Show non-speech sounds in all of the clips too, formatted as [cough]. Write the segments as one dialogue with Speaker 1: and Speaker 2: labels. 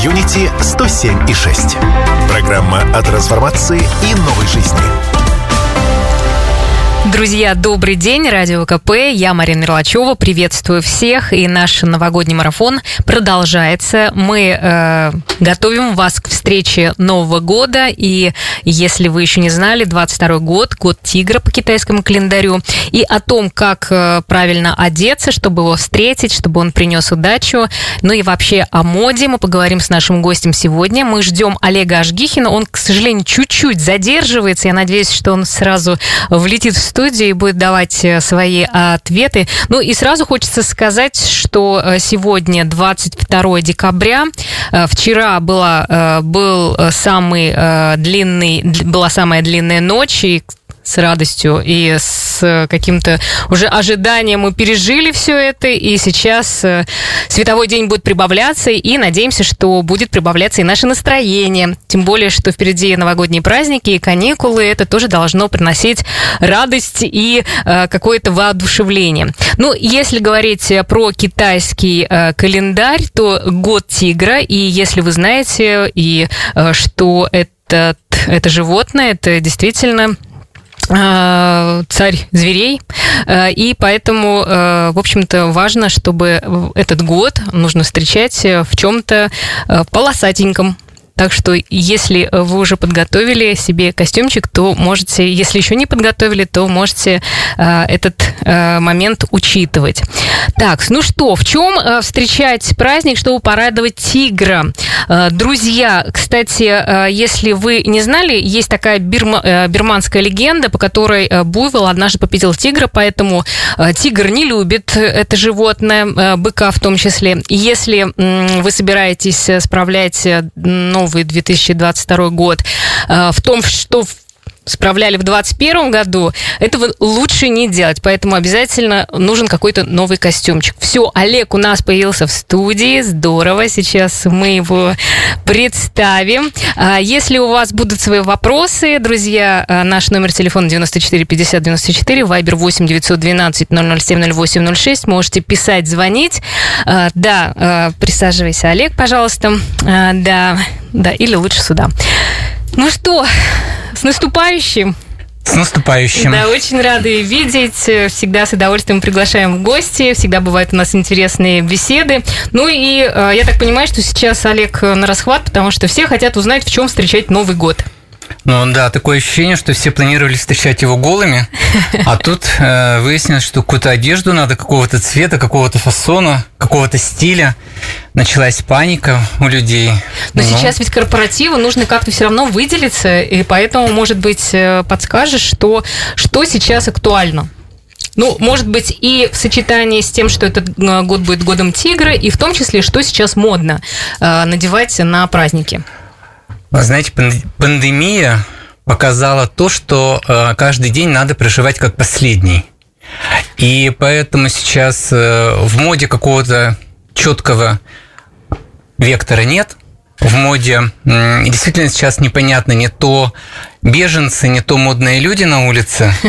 Speaker 1: Community 107 и 6. Программа о трансформации и новой жизни.
Speaker 2: Друзья, добрый день, Радио КП, я Марина Мерлачева, приветствую всех, и наш новогодний марафон продолжается. Мы э, готовим вас к встрече Нового года, и если вы еще не знали, 22 год, год тигра по китайскому календарю, и о том, как э, правильно одеться, чтобы его встретить, чтобы он принес удачу, ну и вообще о моде. Мы поговорим с нашим гостем сегодня. Мы ждем Олега Ажгихина, он, к сожалению, чуть-чуть задерживается, я надеюсь, что он сразу влетит в студии будет давать э, свои ответы. Ну и сразу хочется сказать, что э, сегодня 22 декабря, э, вчера была, был самый длинный, была самая длинная ночь, и с радостью и с каким-то уже ожиданием мы пережили все это, и сейчас э, световой день будет прибавляться, и надеемся, что будет прибавляться и наше настроение. Тем более, что впереди новогодние праздники и каникулы, это тоже должно приносить радость и э, какое-то воодушевление. Ну, если говорить про китайский э, календарь, то год тигра, и если вы знаете, и что это это животное, это действительно Э, царь зверей, э, и поэтому, э, в общем-то, важно, чтобы этот год нужно встречать в чем-то полосатеньком, так что, если вы уже подготовили себе костюмчик, то можете, если еще не подготовили, то можете э, этот э, момент учитывать. Так, ну что, в чем э, встречать праздник, чтобы порадовать тигра? Э, друзья, кстати, э, если вы не знали, есть такая бирма, э, бирманская легенда, по которой э, Буйвол однажды победил тигра, поэтому э, тигр не любит это животное, э, быка в том числе. Если э, вы собираетесь справлять ну, новый 2022 год. Э, в том, что справляли в 2021 году, этого лучше не делать. Поэтому обязательно нужен какой-то новый костюмчик. Все, Олег у нас появился в студии. Здорово. Сейчас мы его представим. А если у вас будут свои вопросы, друзья, а, наш номер телефона 94 50 94, вайбер 8 912 007 08 06. Можете писать, звонить. А, да, присаживайся, Олег, пожалуйста. Да, да, или лучше сюда. Ну что, с наступающим!
Speaker 3: С наступающим.
Speaker 2: Да, очень рады видеть. Всегда с удовольствием приглашаем в гости. Всегда бывают у нас интересные беседы. Ну и э, я так понимаю, что сейчас Олег на расхват, потому что все хотят узнать, в чем встречать Новый год.
Speaker 3: Ну да, такое ощущение, что все планировали встречать его голыми, а тут э, выяснилось, что какую-то одежду надо какого-то цвета, какого-то фасона, какого-то стиля. Началась паника у людей.
Speaker 2: Но, Но сейчас ведь корпоративы нужно как-то все равно выделиться, и поэтому, может быть, э, подскажешь, что, что сейчас актуально? Ну, может быть, и в сочетании с тем, что этот э, год будет годом тигра, и в том числе, что сейчас модно э, надевать на праздники.
Speaker 3: Вы знаете, пандемия показала то, что э, каждый день надо проживать как последний. И поэтому сейчас э, в моде какого-то четкого вектора нет. В моде действительно сейчас непонятно не то, беженцы, не то модные люди на улице. [laughs]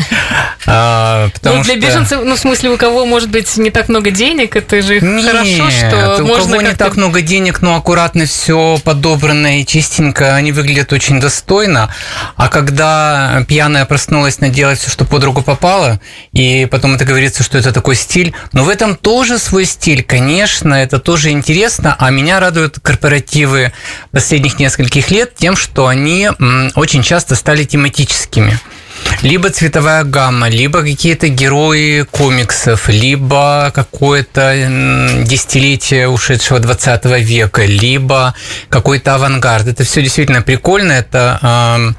Speaker 2: А, ну, для что... беженцев, ну, в смысле, у кого, может быть, не так много денег, это же Нет, хорошо, что
Speaker 3: у
Speaker 2: можно
Speaker 3: кого не так много денег, но аккуратно все подобрано и чистенько, они выглядят очень достойно. А когда пьяная проснулась, надела все, что под руку попало, и потом это говорится, что это такой стиль, но в этом тоже свой стиль, конечно, это тоже интересно, а меня радуют корпоративы последних нескольких лет тем, что они очень часто стали тематическими. Либо цветовая гамма, либо какие-то герои комиксов, либо какое-то десятилетие ушедшего 20 века, либо какой-то авангард. Это все действительно прикольно, это э,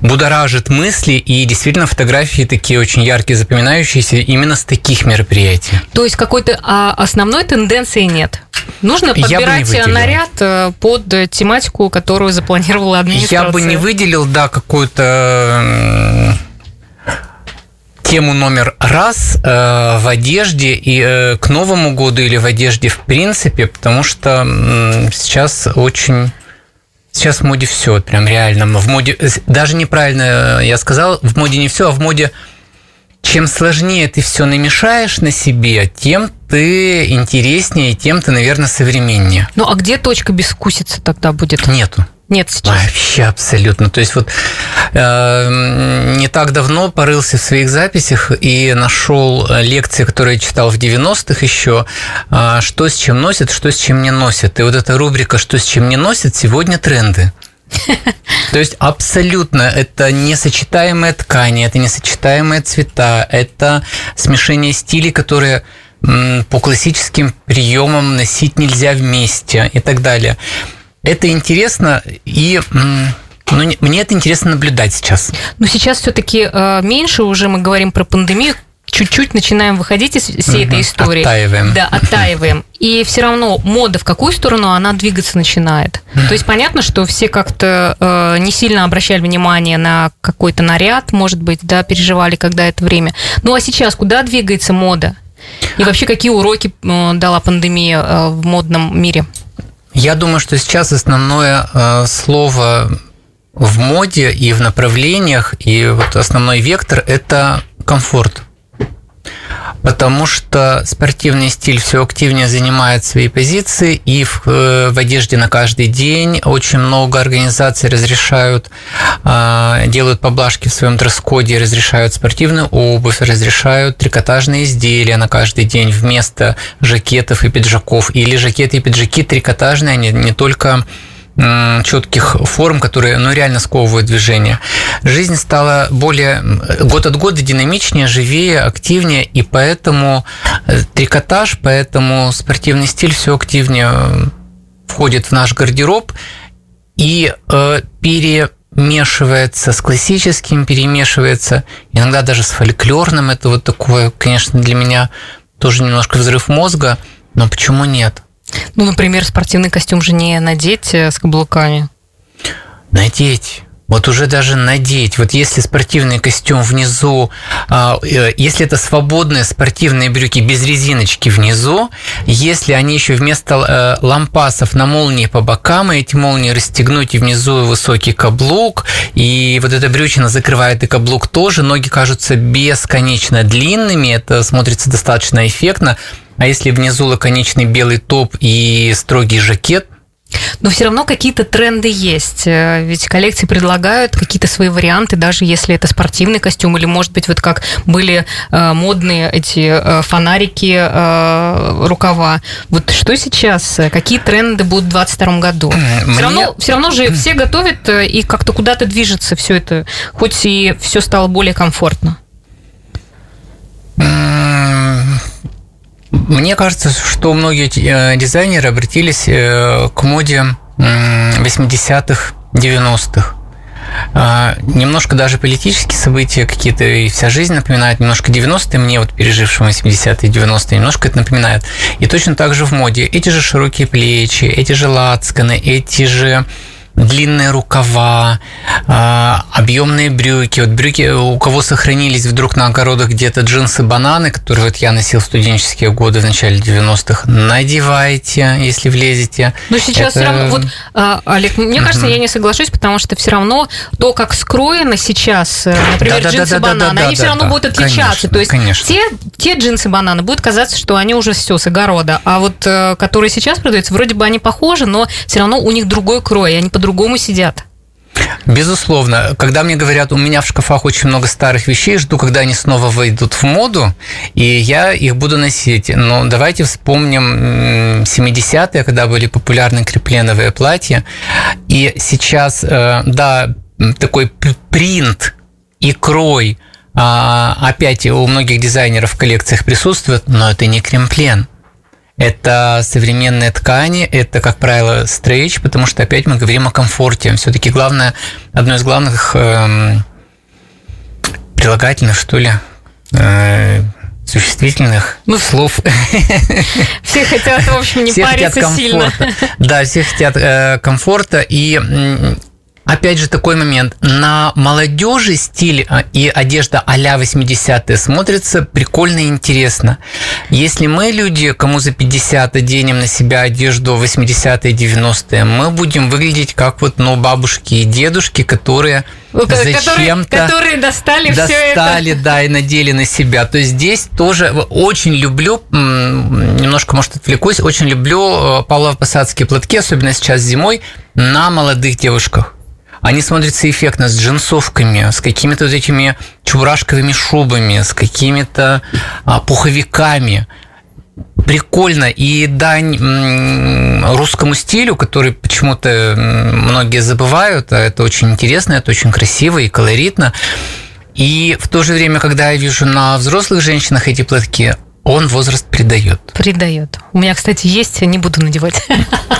Speaker 3: будоражит мысли, и действительно фотографии такие очень яркие, запоминающиеся именно с таких мероприятий.
Speaker 2: То есть какой-то а, основной тенденции нет? Нужно подбирать наряд э, под тематику, которую запланировала администрация.
Speaker 3: Я бы не выделил, да, какую-то тему номер раз э, в одежде и э, к Новому году или в одежде в принципе, потому что э, сейчас очень сейчас в моде все, прям реально. В моде даже неправильно я сказал, в моде не все, а в моде чем сложнее ты все намешаешь на себе, тем ты интереснее, тем ты, наверное, современнее.
Speaker 2: Ну, а где точка безвкусицы тогда будет?
Speaker 3: Нету.
Speaker 2: Нет сейчас.
Speaker 3: Вообще абсолютно. То есть вот э, не так давно порылся в своих записях и нашел лекции, которые я читал в 90-х еще, э, что с чем носят, что с чем не носят. И вот эта рубрика «Что с чем не носят» сегодня тренды. [laughs] То есть абсолютно это несочетаемые ткани, это несочетаемые цвета, это смешение стилей, которые по классическим приемам носить нельзя вместе и так далее. Это интересно и ну, мне это интересно наблюдать сейчас.
Speaker 2: Но сейчас все-таки э, меньше уже мы говорим про пандемию, чуть-чуть начинаем выходить из всей угу, этой истории.
Speaker 3: Оттаиваем.
Speaker 2: Да, оттаиваем. И все равно мода в какую сторону она двигаться начинает. То есть понятно, что все как-то э, не сильно обращали внимание на какой-то наряд, может быть, да, переживали, когда это время. Ну а сейчас куда двигается мода? И вообще какие уроки э, дала пандемия э, в модном мире?
Speaker 3: Я думаю, что сейчас основное э, слово в моде и в направлениях, и вот основной вектор – это комфорт потому что спортивный стиль все активнее занимает свои позиции, и в, э, в одежде на каждый день очень много организаций разрешают, а, делают поблажки в своем дресс-коде, разрешают спортивную обувь, разрешают трикотажные изделия на каждый день вместо жакетов и пиджаков, или жакеты и пиджаки трикотажные, они не только четких форм, которые ну, реально сковывают движение. Жизнь стала более год от года динамичнее, живее, активнее, и поэтому э, трикотаж, поэтому спортивный стиль все активнее входит в наш гардероб и э, перемешивается с классическим, перемешивается иногда даже с фольклорным. Это вот такое, конечно, для меня тоже немножко взрыв мозга, но почему нет?
Speaker 2: Ну, например, спортивный костюм жене надеть э, с каблуками.
Speaker 3: Надеть. Вот уже даже надеть. Вот если спортивный костюм внизу, а, э, если это свободные спортивные брюки без резиночки внизу, если они еще вместо э, лампасов на молнии по бокам, и эти молнии расстегнуть и внизу высокий каблук, и вот эта брючина закрывает и каблук тоже, ноги кажутся бесконечно длинными, это смотрится достаточно эффектно. А если внизу лаконичный белый топ и строгий жакет,
Speaker 2: но все равно какие-то тренды есть. Э, ведь коллекции предлагают какие-то свои варианты, даже если это спортивный костюм, или, может быть, вот как были э, модные эти э, фонарики, рукава. Вот что сейчас? Какие тренды будут в 2022 году? Мне... Все, равно, все равно же все готовят и как-то куда-то движется все это, хоть и все стало более комфортно.
Speaker 3: Мне кажется, что многие э, дизайнеры обратились э, к моде 80-х, 90-х. А, немножко даже политические события какие-то, и вся жизнь напоминает немножко 90-е, мне вот пережившим 80-е, 90-е, немножко это напоминает. И точно так же в моде. Эти же широкие плечи, эти же лацканы, эти же длинные рукава, а, объемные брюки. Вот брюки, у кого сохранились вдруг на огородах где-то джинсы-бананы, которые вот я носил в студенческие годы в начале 90-х, надевайте, если влезете.
Speaker 2: Но сейчас Это... все равно, вот, а, Олег, мне кажется, я не соглашусь, потому что все равно то, как скроено сейчас, э, например, да, да, да, да, они все равно будут отличаться. Конечно, то есть конечно. те, те джинсы-бананы будут казаться, что они уже все с огорода, а вот э, которые сейчас продаются, вроде бы они похожи, но все равно у них другой крой, они по по-другому сидят.
Speaker 3: Безусловно. Когда мне говорят, у меня в шкафах очень много старых вещей, жду, когда они снова выйдут в моду, и я их буду носить. Но давайте вспомним 70-е, когда были популярны крепленовые платья. И сейчас, э, да, такой принт и крой а, опять у многих дизайнеров в коллекциях присутствует, но это не кремплен. Это современные ткани, это, как правило, стрейч, потому что опять мы говорим о комфорте. Все-таки главное, одно из главных эм, прилагательных, что ли, э, существительных ну, слов. [laughs]
Speaker 2: Все хотят, в общем, не все париться сильно.
Speaker 3: Да, все хотят э, комфорта. И Опять же, такой момент. На молодежи стиль а, и одежда а-ля 80-е смотрится прикольно и интересно. Если мы люди, кому за 50 оденем на себя одежду 80-е, 90-е, мы будем выглядеть как вот ну, бабушки и дедушки, которые зачем-то
Speaker 2: которые достали,
Speaker 3: достали
Speaker 2: все
Speaker 3: это. да, и надели на себя. То есть здесь тоже очень люблю, немножко, может, отвлекусь, очень люблю э, павлово-посадские платки, особенно сейчас зимой, на молодых девушках. Они смотрятся эффектно с джинсовками, с какими-то вот этими чурашковыми шубами, с какими-то а, пуховиками прикольно и дань русскому стилю, который почему-то многие забывают, а это очень интересно, это очень красиво и колоритно. И в то же время, когда я вижу на взрослых женщинах эти платки, он возраст придает.
Speaker 2: Придает. У меня, кстати, есть, не буду надевать.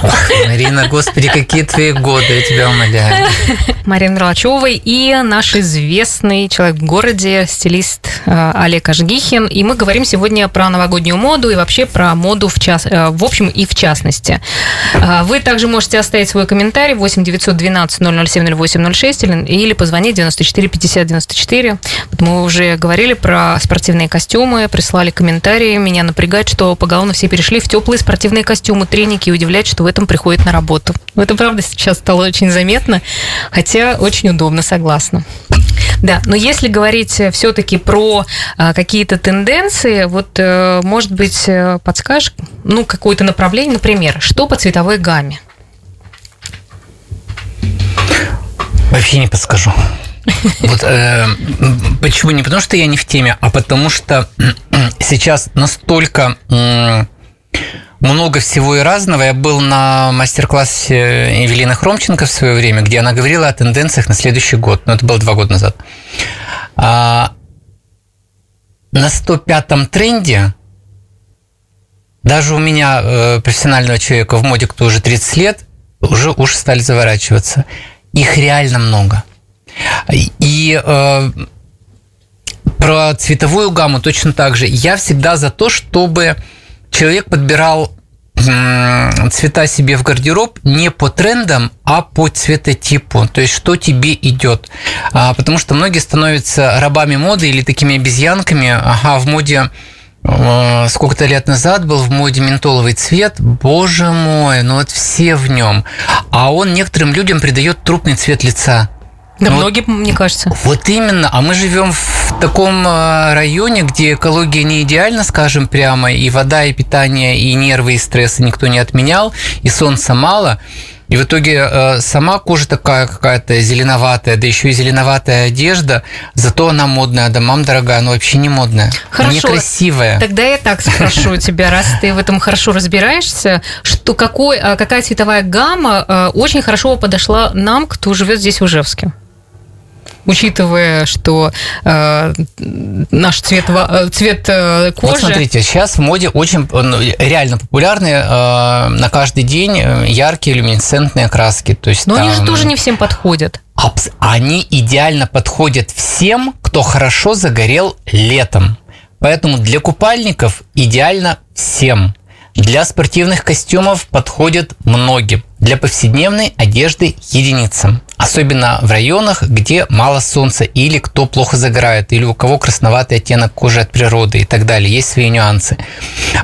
Speaker 3: Ох, Марина, господи, какие твои годы, я тебя умоляю. [laughs]
Speaker 2: Марина Мерлачева и наш известный человек в городе, стилист э, Олег Ажгихин. И мы говорим сегодня про новогоднюю моду и вообще про моду в, час, э, в общем и в частности. Э, вы также можете оставить свой комментарий 8 912 007 0806 или, или позвонить 94 50 94. Мы уже говорили про спортивные костюмы, прислали комментарий комментарии. Меня напрягает, что поголовно все перешли в теплые спортивные костюмы, треники и удивляет, что в этом приходит на работу. Это правда сейчас стало очень заметно, хотя очень удобно, согласна. Да, но если говорить все-таки про а, какие-то тенденции, вот, а, может быть, э, подскажешь, ну, какое-то направление, например, что по цветовой гамме?
Speaker 3: Вообще не подскажу. Вот э, почему не потому, что я не в теме, а потому что [clears throat] сейчас настолько э, много всего и разного. Я был на мастер-классе Евелины Хромченко в свое время, где она говорила о тенденциях на следующий год. Но ну, это было два года назад. А, на 105-м тренде даже у меня, э, профессионального человека в моде, кто уже 30 лет, уже уши стали заворачиваться. Их реально много – и э, про цветовую гамму точно так же. Я всегда за то, чтобы человек подбирал цвета себе в гардероб не по трендам, а по цветотипу, то есть что тебе идет. А, потому что многие становятся рабами моды или такими обезьянками. Ага, в моде э, сколько-то лет назад был в моде ментоловый цвет, боже мой, ну вот все в нем. А он некоторым людям придает трупный цвет лица.
Speaker 2: Да, ну, многие, мне кажется.
Speaker 3: Вот именно. А мы живем в таком э, районе, где экология не идеальна, скажем прямо, и вода, и питание, и нервы, и стрессы никто не отменял, и солнца мало. И в итоге э, сама кожа такая какая-то зеленоватая, да еще и зеленоватая одежда, зато она модная, а домам дорогая, она вообще не модная,
Speaker 2: хорошо,
Speaker 3: некрасивая.
Speaker 2: Тогда я так спрошу [laughs] тебя, раз ты в этом хорошо разбираешься, что какой, а какая цветовая гамма очень хорошо подошла нам, кто живет здесь в Ижевске? Учитывая, что э, наш цвет, э, цвет э, кожи... Вот
Speaker 3: смотрите, сейчас в моде очень ну, реально популярные э, на каждый день э, яркие люминесцентные краски. То есть,
Speaker 2: Но там... они же тоже не всем подходят.
Speaker 3: Они идеально подходят всем, кто хорошо загорел летом. Поэтому для купальников идеально всем. Для спортивных костюмов подходит многим. Для повседневной одежды единицам. Особенно в районах, где мало солнца или кто плохо загорает, или у кого красноватый оттенок кожи от природы и так далее. Есть свои нюансы.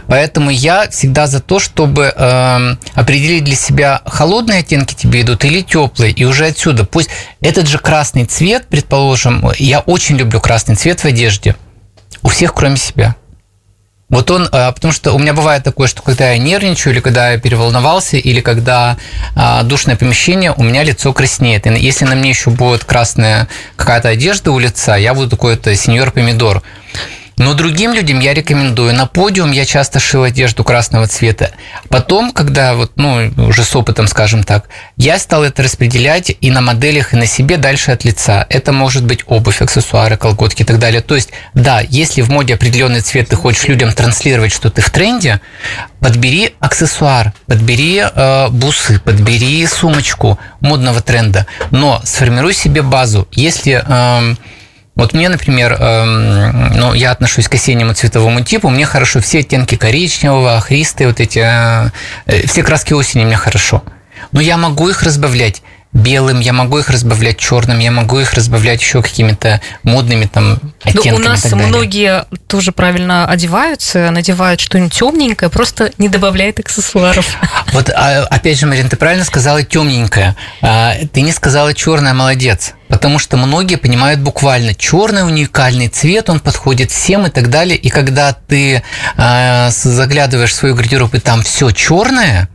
Speaker 3: Поэтому я всегда за то, чтобы э, определить для себя холодные оттенки тебе идут или теплые. И уже отсюда пусть этот же красный цвет, предположим, я очень люблю красный цвет в одежде. У всех, кроме себя. Вот он, а, потому что у меня бывает такое, что когда я нервничаю, или когда я переволновался, или когда а, душное помещение, у меня лицо краснеет. И если на мне еще будет красная какая-то одежда у лица, я буду такой-то сеньор помидор. Но другим людям я рекомендую. На подиум я часто шил одежду красного цвета. Потом, когда вот, ну, уже с опытом, скажем так, я стал это распределять и на моделях, и на себе дальше от лица. Это может быть обувь, аксессуары, колготки и так далее. То есть, да, если в моде определенный цвет ты хочешь людям транслировать, что ты в тренде, подбери аксессуар, подбери э, бусы, подбери сумочку модного тренда, но сформируй себе базу. Если э, вот мне, например, эм, ну, я отношусь к осеннему цветовому типу, мне хорошо все оттенки коричневого, охристые, вот эти, э, все краски осени мне хорошо. Но я могу их разбавлять белым, я могу их разбавлять черным, я могу их разбавлять еще какими-то модными там оттенками.
Speaker 2: Ну, у нас многие тоже правильно одеваются, надевают что-нибудь темненькое, просто не добавляют аксессуаров. [laughs]
Speaker 3: Вот, а, опять же, Марин, ты правильно сказала темненькое. А, ты не сказала черное, молодец. Потому что многие понимают буквально черный уникальный цвет, он подходит всем и так далее. И когда ты э, заглядываешь в свою гардероб и там все черное,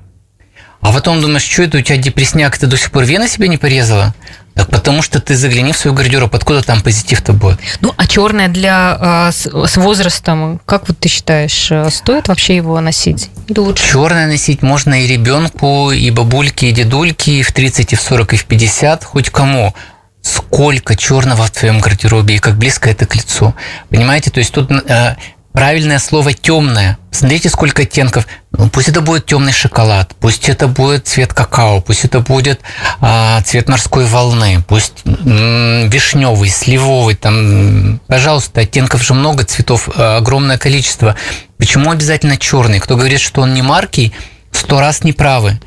Speaker 3: а потом думаешь, что это у тебя депресняк, ты до сих пор вены себе не порезала? Так потому что ты загляни в свою гардероб, откуда там позитив-то будет.
Speaker 2: Ну, а черное для э, с, с возрастом, как вот ты считаешь, э, стоит вообще его носить?
Speaker 3: Или лучше? Черное носить можно и ребенку, и бабульке, и дедульке, и в 30, и в 40, и в 50, хоть кому сколько черного в твоем гардеробе и как близко это к лицу. Понимаете, то есть тут э, правильное слово темное. Смотрите, сколько оттенков. Ну, пусть это будет темный шоколад, пусть это будет цвет какао, пусть это будет а, цвет морской волны, пусть м- вишневый, сливовый, там, пожалуйста, оттенков же много, цветов а, огромное количество. Почему обязательно черный? Кто говорит, что он не маркий, сто раз неправы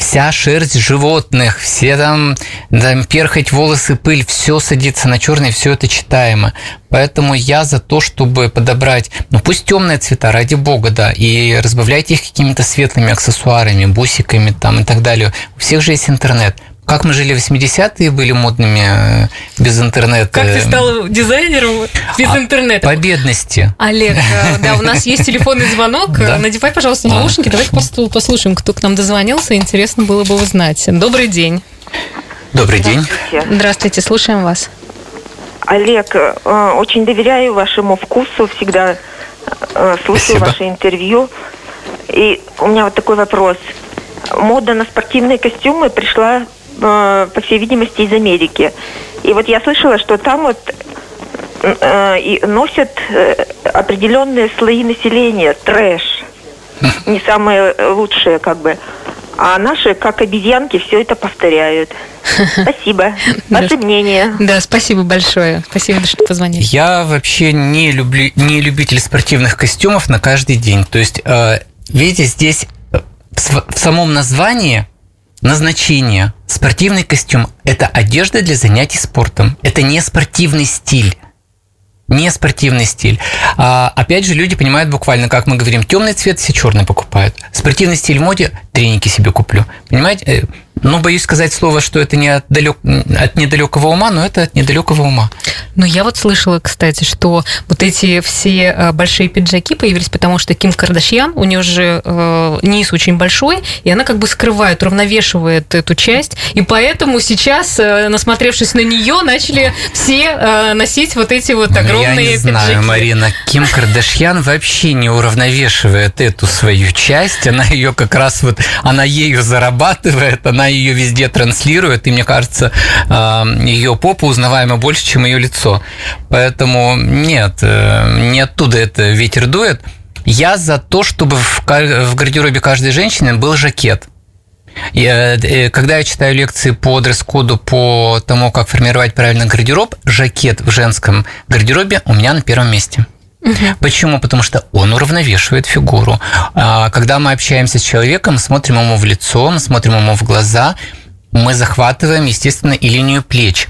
Speaker 3: вся шерсть животных, все там, там перхоть, волосы, пыль, все садится на черный, все это читаемо. Поэтому я за то, чтобы подобрать, ну пусть темные цвета, ради бога, да, и разбавляйте их какими-то светлыми аксессуарами, бусиками там и так далее. У всех же есть интернет. Как мы жили в 80-е, были модными э, без интернета.
Speaker 2: Как ты стал дизайнером без а, интернета?
Speaker 3: По бедности.
Speaker 2: Олег, э, [laughs] да, у нас есть телефонный звонок. Да. Надевай, пожалуйста, наушники. Давайте послушаем, кто к нам дозвонился. Интересно было бы узнать. Добрый день.
Speaker 3: Добрый день.
Speaker 2: Здравствуйте, Здравствуйте слушаем вас.
Speaker 4: Олег, э, очень доверяю вашему вкусу, всегда слушаю Спасибо. ваше интервью. И у меня вот такой вопрос. Мода на спортивные костюмы пришла Э, по всей видимости, из Америки. И вот я слышала, что там вот э, и носят э, определенные слои населения, трэш. Не самые лучшие, как бы. А наши, как обезьянки, все это повторяют. [laughs] Спасибо. Ваше мнение.
Speaker 2: Да, спасибо большое. Спасибо, что позвонили.
Speaker 3: Я вообще не, люблю, не любитель спортивных костюмов на каждый день. То есть, видите, здесь в самом названии назначение. Спортивный костюм – это одежда для занятий спортом. Это не спортивный стиль. Не спортивный стиль. А, опять же, люди понимают буквально, как мы говорим, темный цвет все черный покупают. Спортивный стиль в моде – треники себе куплю. Понимаете? Ну, боюсь сказать слово, что это не от, далек, от недалекого ума, но это от недалекого ума.
Speaker 2: Но я вот слышала, кстати, что вот эти все э, большие пиджаки появились, потому что Ким Кардашьян, у нее же э, низ очень большой, и она как бы скрывает, уравновешивает эту часть, и поэтому сейчас, э, насмотревшись на нее, начали все э, носить вот эти вот огромные
Speaker 3: ну, я не знаю,
Speaker 2: пиджаки.
Speaker 3: Марина, Ким Кардашьян вообще не уравновешивает эту свою часть, она ее как раз вот, она ею зарабатывает, она ее везде транслирует, и мне кажется, ее попа узнаваема больше, чем ее лицо. Поэтому нет, э, не оттуда это ветер дует. Я за то, чтобы в гардеробе каждой женщины был жакет. Я, э, когда я читаю лекции по дресс-коду, по тому, как формировать правильно гардероб, жакет в женском гардеробе у меня на первом месте. Почему? Потому что он уравновешивает фигуру. А, когда мы общаемся с человеком, смотрим ему в лицо, смотрим ему в глаза, мы захватываем, естественно, и линию плеч.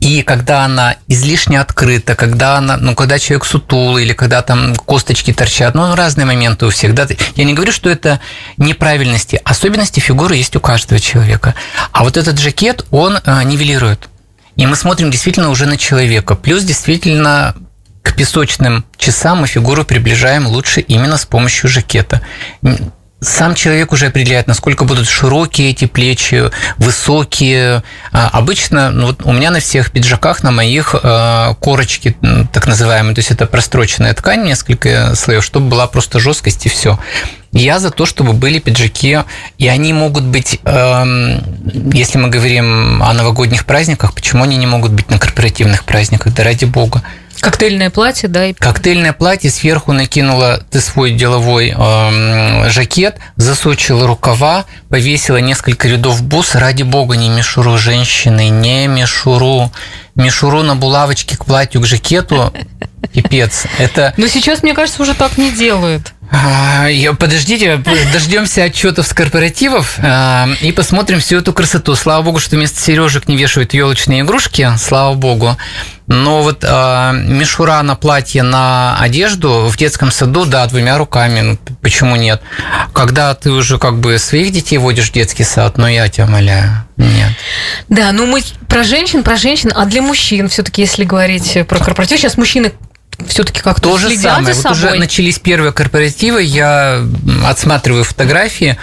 Speaker 3: И когда она излишне открыта, когда она, ну, когда человек сутулый или когда там косточки торчат, ну, разные моменты у всех. Да? Я не говорю, что это неправильности. Особенности фигуры есть у каждого человека. А вот этот жакет, он э, нивелирует. И мы смотрим действительно уже на человека. Плюс действительно к песочным часам мы фигуру приближаем лучше именно с помощью жакета. Сам человек уже определяет, насколько будут широкие эти плечи, высокие. А, обычно ну, вот у меня на всех пиджаках, на моих э, корочки, так называемые, то есть это простроченная ткань, несколько слоев, чтобы была просто жесткость и все. Я за то, чтобы были пиджаки, и они могут быть, э, если мы говорим о новогодних праздниках, почему они не могут быть на корпоративных праздниках? Да ради бога.
Speaker 2: Коктейльное платье, да? И...
Speaker 3: Коктейльное платье, сверху накинула ты свой деловой э, жакет, засучила рукава, повесила несколько рядов бус. Ради бога, не мишуру женщины, не мишуру. Мишуру на булавочке к платью, к жакету, [laughs] пипец. Это...
Speaker 2: Но сейчас, мне кажется, уже так не делают.
Speaker 3: А, подождите, дождемся отчетов с корпоративов а, и посмотрим всю эту красоту. Слава богу, что вместо сережек не вешают елочные игрушки, слава богу. Но вот э, мишура на платье, на одежду в детском саду, да, двумя руками, ну, почему нет? Когда ты уже как бы своих детей водишь в детский сад, ну я тебя умоляю, нет.
Speaker 2: Да, ну мы про женщин, про женщин, а для мужчин все-таки, если говорить про корпоратив, сейчас мужчины все-таки как-то
Speaker 3: То же самое. Вот уже начались первые корпоративы, я отсматриваю фотографии,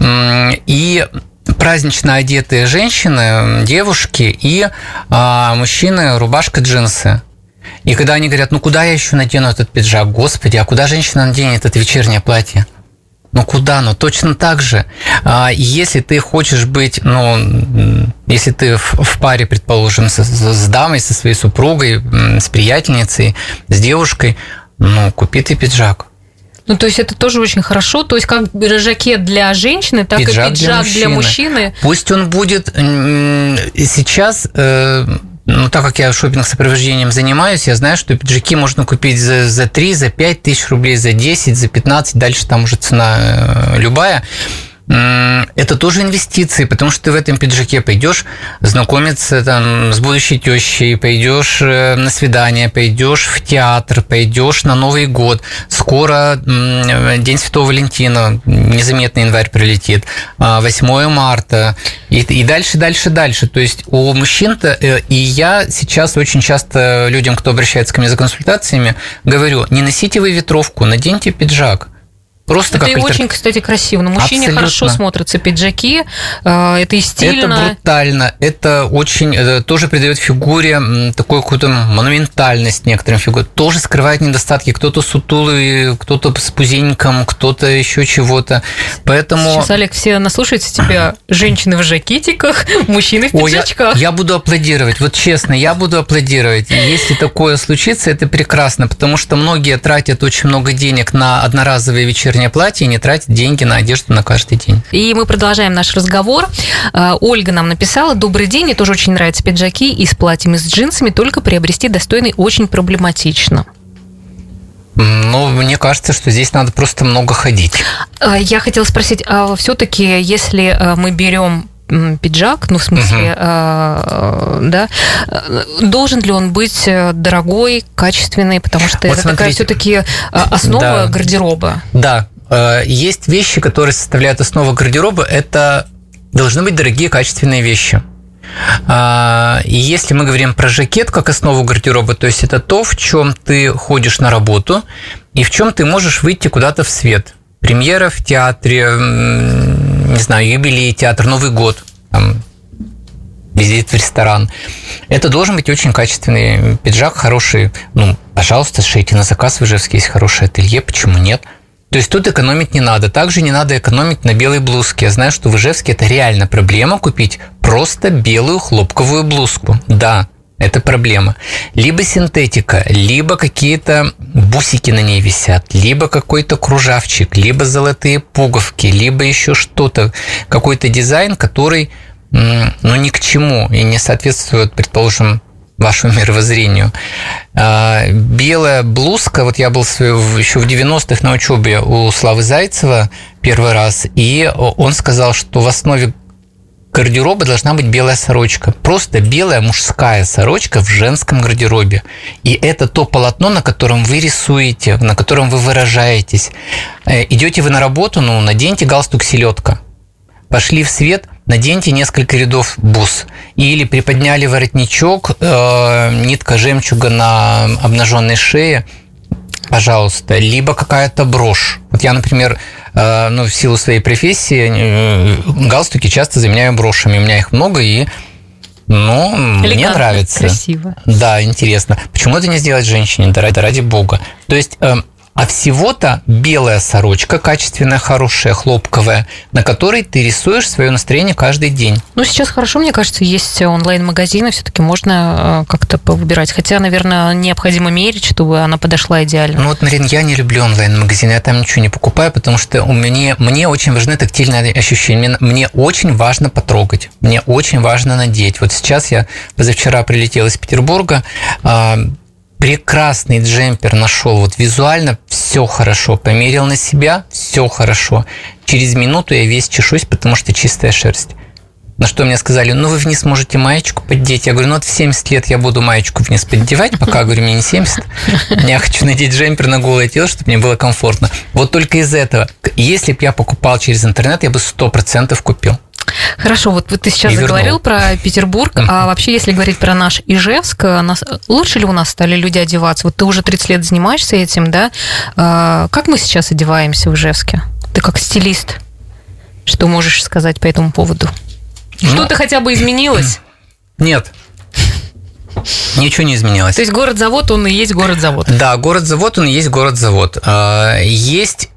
Speaker 3: и празднично одетые женщины, девушки и а, мужчины рубашка джинсы. И когда они говорят, ну куда я еще надену этот пиджак, господи, а куда женщина наденет это вечернее платье? Ну куда? Ну точно так же. А, если ты хочешь быть, ну, если ты в, в паре, предположим, с, с дамой, со своей супругой, с приятельницей, с девушкой, ну, купи ты пиджак.
Speaker 2: Ну, то есть это тоже очень хорошо. То есть как жакет для женщины, так пиджак и пиджак для мужчины. для мужчины.
Speaker 3: Пусть он будет сейчас э, ну, так как я шопинг сопровождением занимаюсь, я знаю, что пиджаки можно купить за, за 3, за 5 тысяч рублей, за 10, за 15, дальше там уже цена э, любая это тоже инвестиции, потому что ты в этом пиджаке пойдешь знакомиться там, с будущей тещей, пойдешь э, на свидание, пойдешь в театр, пойдешь на Новый год. Скоро День Святого Валентина, незаметно январь прилетит, 8 а, марта и, и дальше, дальше, дальше. То есть у мужчин-то, э, и я сейчас очень часто людям, кто обращается ко мне за консультациями, говорю, не носите вы ветровку, наденьте пиджак.
Speaker 2: Просто это как и альтер... очень, кстати, красиво. На мужчине Абсолютно. хорошо смотрятся пиджаки, э, это и стильно.
Speaker 3: Это брутально, это очень, это тоже придает фигуре такую какую-то монументальность некоторым фигурам. Тоже скрывает недостатки. Кто-то сутулый, кто-то с пузеньком, кто-то еще чего-то. Поэтому...
Speaker 2: Сейчас, Олег, все наслушаются тебя. [clears throat] Женщины в жакетиках, [laughs] мужчины в пиджачках.
Speaker 3: О, я, я буду аплодировать. Вот честно, я буду аплодировать. Если такое случится, это прекрасно, потому что многие тратят очень много денег на одноразовые вечерние вечернее платье и не тратить деньги на одежду на каждый день.
Speaker 2: И мы продолжаем наш разговор. Э, Ольга нам написала, добрый день, мне тоже очень нравятся пиджаки и с платьем, и с джинсами, только приобрести достойный очень проблематично.
Speaker 3: Ну, мне кажется, что здесь надо просто много ходить.
Speaker 2: Э, я хотела спросить, а все-таки, если э, мы берем пиджак, ну, в смысле, uh-huh. э, да, должен ли он быть дорогой, качественный, потому что вот это смотрите. такая все-таки основа да. гардероба.
Speaker 3: Да, Э, есть вещи, которые составляют основу гардероба. Это должны быть дорогие, качественные вещи. А, и если мы говорим про жакет как основу гардероба, то есть это то, в чем ты ходишь на работу и в чем ты можешь выйти куда-то в свет. Премьера в театре, не знаю, юбилей театр, Новый год, там, визит в ресторан. Это должен быть очень качественный пиджак, хороший. Ну, пожалуйста, шейте на заказ в Ижевске, есть хорошее ателье, почему нет? То есть тут экономить не надо. Также не надо экономить на белой блузке. Я знаю, что в Ижевске это реально проблема купить просто белую хлопковую блузку. Да, это проблема. Либо синтетика, либо какие-то бусики на ней висят, либо какой-то кружавчик, либо золотые пуговки, либо еще что-то, какой-то дизайн, который ну, ни к чему и не соответствует, предположим, вашему [laughs] мировоззрению. А, белая блузка, вот я был еще в 90-х на учебе у Славы Зайцева первый раз, и он сказал, что в основе гардероба должна быть белая сорочка. Просто белая мужская сорочка в женском гардеробе. И это то полотно, на котором вы рисуете, на котором вы выражаетесь. Э, идете вы на работу, ну, наденьте галстук селедка. Пошли в свет – наденьте несколько рядов бус. Или приподняли воротничок, э, нитка жемчуга на обнаженной шее, пожалуйста, либо какая-то брошь. Вот я, например, э, ну, в силу своей профессии э, галстуки часто заменяю брошами. У меня их много, и ну, мне нравится.
Speaker 2: Красиво.
Speaker 3: Да, интересно. Почему это не сделать женщине? Да ради, ради бога. То есть э, а всего-то белая сорочка, качественная, хорошая, хлопковая, на которой ты рисуешь свое настроение каждый день.
Speaker 2: Ну, сейчас хорошо, мне кажется, есть онлайн-магазины, все-таки можно э, как-то выбирать. Хотя, наверное, необходимо мерить, чтобы она подошла идеально.
Speaker 3: Ну вот, Марин, я не люблю онлайн-магазины, я там ничего не покупаю, потому что у меня, мне очень важны тактильные ощущения. Мне очень важно потрогать, мне очень важно надеть. Вот сейчас я позавчера прилетел из Петербурга, а, прекрасный джемпер нашел, вот визуально все хорошо, померил на себя, все хорошо. Через минуту я весь чешусь, потому что чистая шерсть. На что мне сказали, ну вы вниз можете маечку поддеть. Я говорю, ну вот в 70 лет я буду маечку вниз поддевать, пока, говорю, мне не 70. [laughs] Я хочу надеть джемпер на голое тело, чтобы мне было комфортно. Вот только из этого. Если бы я покупал через интернет, я бы 100% купил.
Speaker 2: Хорошо, вот ты сейчас
Speaker 3: И вернул.
Speaker 2: заговорил про [laughs] Петербург, а вообще, если говорить про наш Ижевск, нас, лучше ли у нас стали люди одеваться? Вот ты уже 30 лет занимаешься этим, да? А, Как мы сейчас одеваемся в Ижевске? Ты как стилист, что можешь сказать по этому поводу?
Speaker 3: Ну,
Speaker 2: Что-то хотя бы изменилось? [clears throat]
Speaker 3: Нет. Ничего не изменилось.
Speaker 2: То есть город-завод, он и есть город-завод.
Speaker 3: Да, город-завод, он и есть город-завод. А, Есть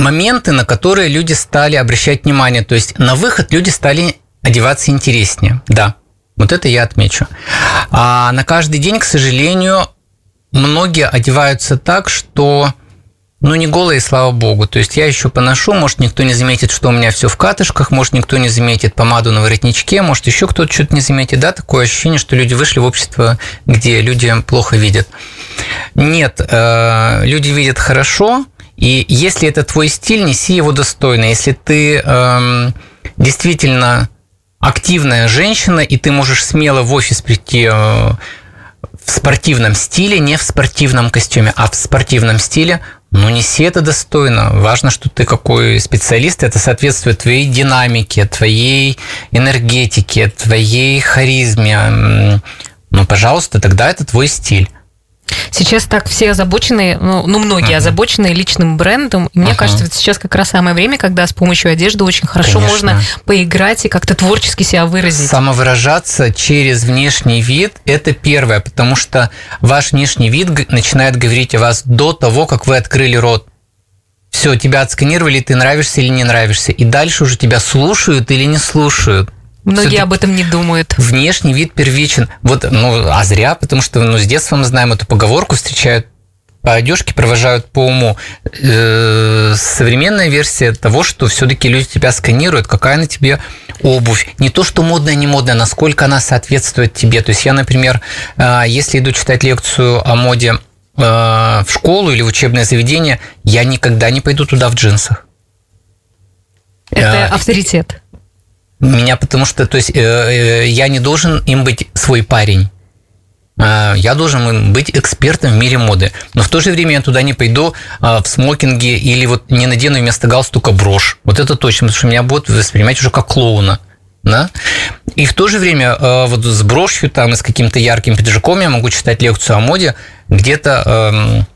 Speaker 3: моменты, на которые люди стали обращать внимание. То есть на выход люди стали одеваться интереснее. Да, вот это я отмечу. А на каждый день, к сожалению, многие одеваются так, что ну, не голые, слава богу. То есть я еще поношу, может, никто не заметит, что у меня все в катышках, может, никто не заметит помаду на воротничке, может, еще кто-то что-то не заметит. Да, такое ощущение, что люди вышли в общество, где люди плохо видят. Нет, э, люди видят хорошо, и если это твой стиль, неси его достойно. Если ты эм, действительно активная женщина, и ты можешь смело в офис прийти э, в спортивном стиле, не в спортивном костюме, а в спортивном стиле, ну, неси это достойно. Важно, что ты какой специалист, это соответствует твоей динамике, твоей энергетике, твоей харизме. Ну, пожалуйста, тогда это твой стиль.
Speaker 2: Сейчас так все озабочены, ну, ну, многие
Speaker 3: Ага.
Speaker 2: озабочены личным брендом. И мне
Speaker 3: Ага.
Speaker 2: кажется, вот сейчас как раз самое время, когда с помощью одежды очень хорошо
Speaker 3: Конечно.
Speaker 2: можно поиграть и как-то творчески себя выразить.
Speaker 3: Самовыражаться через внешний вид – это первое, потому что ваш внешний вид начинает говорить о вас до того, как вы открыли рот. Все, тебя отсканировали, ты нравишься или не нравишься. И дальше уже тебя слушают или не слушают.
Speaker 2: Многие об этом не думают.
Speaker 3: Внешний вид первичен. Вот, ну, а зря, потому что ну, с детства мы знаем эту поговорку, встречают по одежке, провожают по уму. Э, современная версия того, что все-таки люди тебя сканируют, какая на тебе обувь. Не то, что модная, не модная, насколько она соответствует тебе. То есть я, например, э, если иду читать лекцию о моде э, в школу или в учебное заведение, я никогда не пойду туда в джинсах.
Speaker 2: Это
Speaker 3: Да.
Speaker 2: авторитет.
Speaker 3: Меня потому что, то есть, э, э, я не должен им быть свой парень. А, Я должен быть экспертом в мире моды. Но в то же время я туда не пойду а, в смокинге или вот не надену вместо галстука брошь. Вот это точно, потому что меня будут воспринимать уже как клоуна. Да? И в то же время э, вот с брошью там и с каким-то ярким пиджаком я могу читать лекцию о моде где-то эм,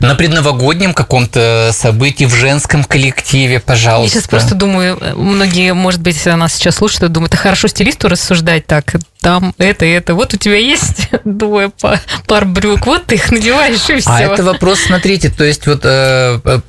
Speaker 3: на предновогоднем каком-то событии в женском коллективе,
Speaker 2: Я
Speaker 3: пожалуйста.
Speaker 2: сейчас просто думаю, многие, может быть, нас сейчас слушают, думают, это хорошо стилисту рассуждать так, там это, это. Вот у тебя есть [laughs] двое па- пар брюк, вот ты их надеваешь и все.
Speaker 3: А это вопрос, смотрите, то есть вот э, э,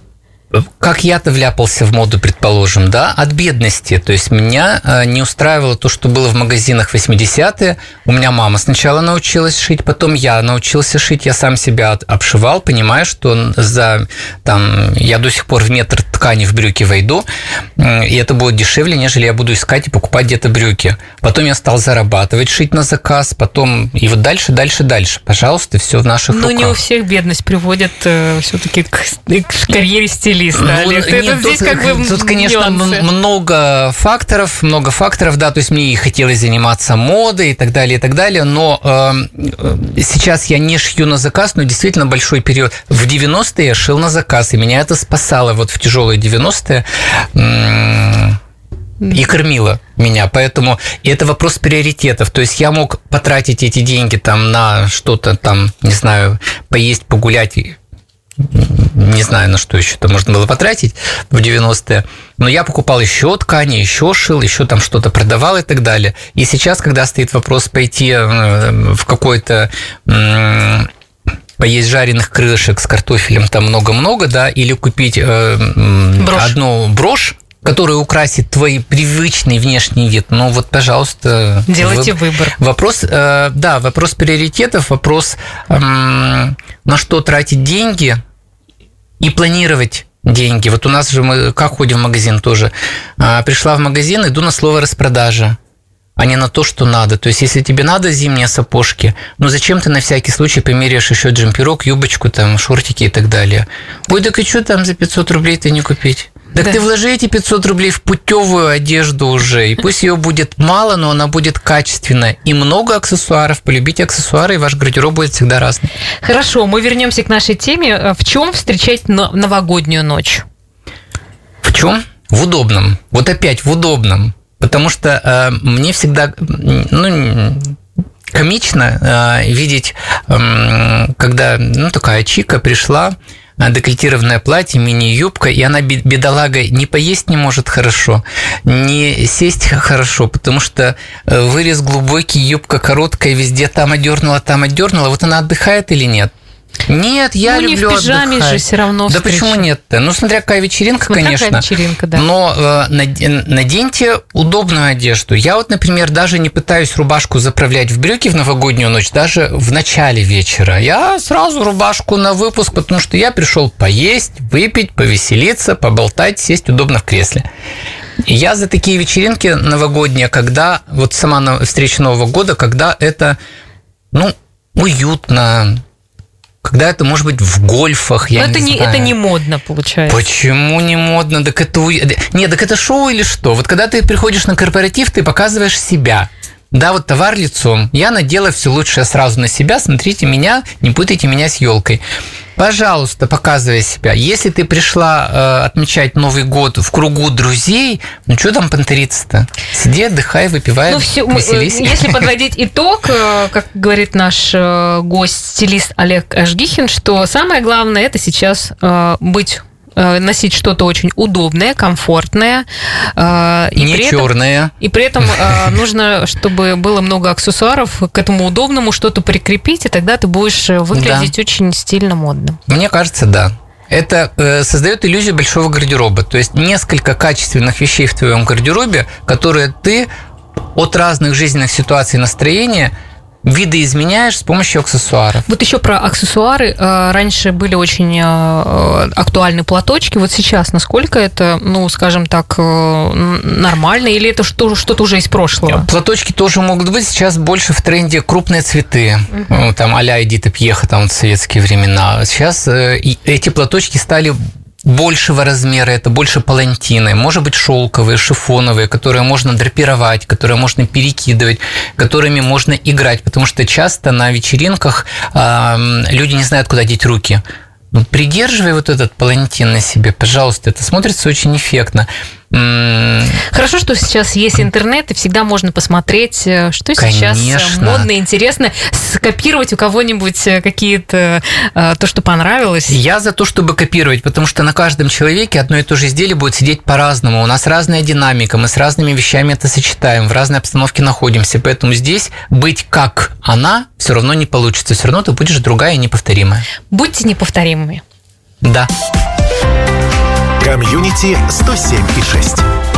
Speaker 3: как я-то вляпался в моду, предположим, да, от бедности. То есть меня э, не устраивало то, что было в магазинах 80-е. У меня мама сначала научилась шить, потом я научился шить. Я сам себя обшивал, понимая, что за там я до сих пор в метр ткани в брюки войду, и это будет дешевле, нежели я буду искать и покупать где-то брюки. Потом я стал зарабатывать, шить на заказ, потом и вот дальше, дальше, дальше. Пожалуйста, все в наших
Speaker 2: Ну,
Speaker 3: руках.
Speaker 2: не у всех бедность приводит все-таки к, к карьере стилиста.
Speaker 3: Ну,
Speaker 2: Олег. Это
Speaker 3: нет,
Speaker 2: здесь
Speaker 3: тут,
Speaker 2: как бы
Speaker 3: тут, конечно,
Speaker 2: нюансы.
Speaker 3: много факторов, много факторов, да, то есть мне и хотелось заниматься модой и так далее, и так далее, но эм, э, сейчас я не шью на заказ, но действительно большой период. В 90-е я шил на заказ, и меня это спасало вот в тяжелые 90-е. м, и кормила меня, поэтому и это вопрос приоритетов. То есть я мог потратить эти деньги там на что-то там, не знаю, поесть, погулять, не знаю, на что еще там можно было потратить в 90-е, но я покупал еще ткани, еще шил, еще там что-то продавал и так далее. И сейчас, когда стоит вопрос пойти э, в какой-то поесть жареных крылышек с картофелем там много-много, да, или купить э,
Speaker 2: Брошь.
Speaker 3: одну брошь, которая украсит твой привычный внешний вид, ну вот, пожалуйста.
Speaker 2: Делайте
Speaker 3: вы-
Speaker 2: выбор.
Speaker 3: Вопрос, э, да, вопрос приоритетов, вопрос, эм, на что тратить деньги и планировать деньги. Вот у нас же мы как ходим в магазин тоже. А, пришла в магазин, иду на слово распродажа. а не на то, что надо. То есть, если тебе надо зимние сапожки, ну зачем ты на всякий случай померяешь еще джемперок, юбочку, там, шортики и так далее? Ой, так и что там за 500 рублей ты не купить? Так да. ты вложи эти 500 рублей в путевую одежду уже, и пусть ее будет мало, но она будет качественная. И много аксессуаров. Полюбите аксессуары, и ваш гардероб будет всегда разный.
Speaker 2: Хорошо, мы вернемся к нашей теме. В чем встречать новогоднюю ночь?
Speaker 3: В чем? В удобном. Вот опять в удобном. Потому что э, мне всегда ну, комично э, видеть, э, когда ну, такая чика пришла, э, декольтированное платье, мини-юбка, и она, бедолага, не поесть не может хорошо, не сесть хорошо, потому что э, вырез глубокий, юбка короткая, везде там одернула, там одернула. Вот она отдыхает или нет? Нет, я ну, люблю
Speaker 2: не в пижаме
Speaker 3: отдыхать.
Speaker 2: же все равно
Speaker 3: Да почему нет-то? Ну, смотря какая вечеринка, смотря конечно. Какая
Speaker 2: вечеринка, да.
Speaker 3: Но э, наденьте удобную одежду. Я вот, например, даже не пытаюсь рубашку заправлять в брюки в новогоднюю ночь, даже в начале вечера. Я сразу рубашку на выпуск, потому что я пришел поесть, выпить, повеселиться, поболтать, сесть удобно в кресле. Я за такие вечеринки новогодние, когда вот сама встреча Нового года, когда это, ну, уютно, когда это может быть в гольфах, я Но
Speaker 2: не это
Speaker 3: не,
Speaker 2: знаю. Это не модно, получается.
Speaker 3: Почему не модно? Так это... Нет, так это шоу или что? Вот когда ты приходишь на корпоратив, ты показываешь себя. Да, вот товар лицом. Я надела все лучшее сразу на себя. Смотрите меня, не путайте меня с елкой. Пожалуйста, показывай себя. Если ты пришла э, отмечать Новый год в кругу друзей, ну что там понтериться-то? Сиди, отдыхай, выпивай, ну, все, веселись.
Speaker 2: Если [laughs] подводить итог, э, как говорит наш э, гость, стилист Олег Ашгихин, что самое главное это сейчас э, быть Э, носить что-то очень удобное, комфортное.
Speaker 3: Э, и Не при черное.
Speaker 2: Этом, и при этом э, нужно, чтобы было много аксессуаров к этому удобному, что-то прикрепить, и тогда ты будешь выглядеть да. очень стильно, модно.
Speaker 3: Мне кажется, да. Это э, создает иллюзию большого гардероба. То есть несколько качественных вещей в твоем гардеробе, которые ты от разных жизненных ситуаций и настроения видоизменяешь с помощью аксессуаров.
Speaker 2: Вот еще про аксессуары. Э, раньше были очень э, актуальны платочки. Вот сейчас насколько это, ну, скажем так, э, нормально или это что-то уже из прошлого?
Speaker 3: Платочки тоже могут быть. Сейчас больше в тренде крупные цветы. Угу. Там а-ля Эдита Пьеха там в советские времена. Сейчас эти платочки стали большего размера, это больше палантины, может быть шелковые, шифоновые, которые можно драпировать, которые можно перекидывать, которыми можно играть, потому что часто на вечеринках э, люди не знают, куда деть руки. Ну, придерживай вот этот палантин на себе, пожалуйста, это смотрится очень эффектно.
Speaker 2: Хорошо, что сейчас есть интернет, и всегда можно посмотреть, э, что э, Конечно. сейчас модно, интересно, скопировать у кого-нибудь э, какие-то то, что понравилось.
Speaker 3: Я за то, чтобы копировать, потому что на каждом человеке одно и то же изделие будет сидеть по-разному. У нас разная динамика, мы с разными вещами это сочетаем, в разной обстановке находимся. Поэтому здесь быть как она все равно не получится. Все равно ты будешь другая и неповторимая.
Speaker 2: Будьте неповторимыми.
Speaker 3: Да.
Speaker 1: Комьюнити 107 и 6.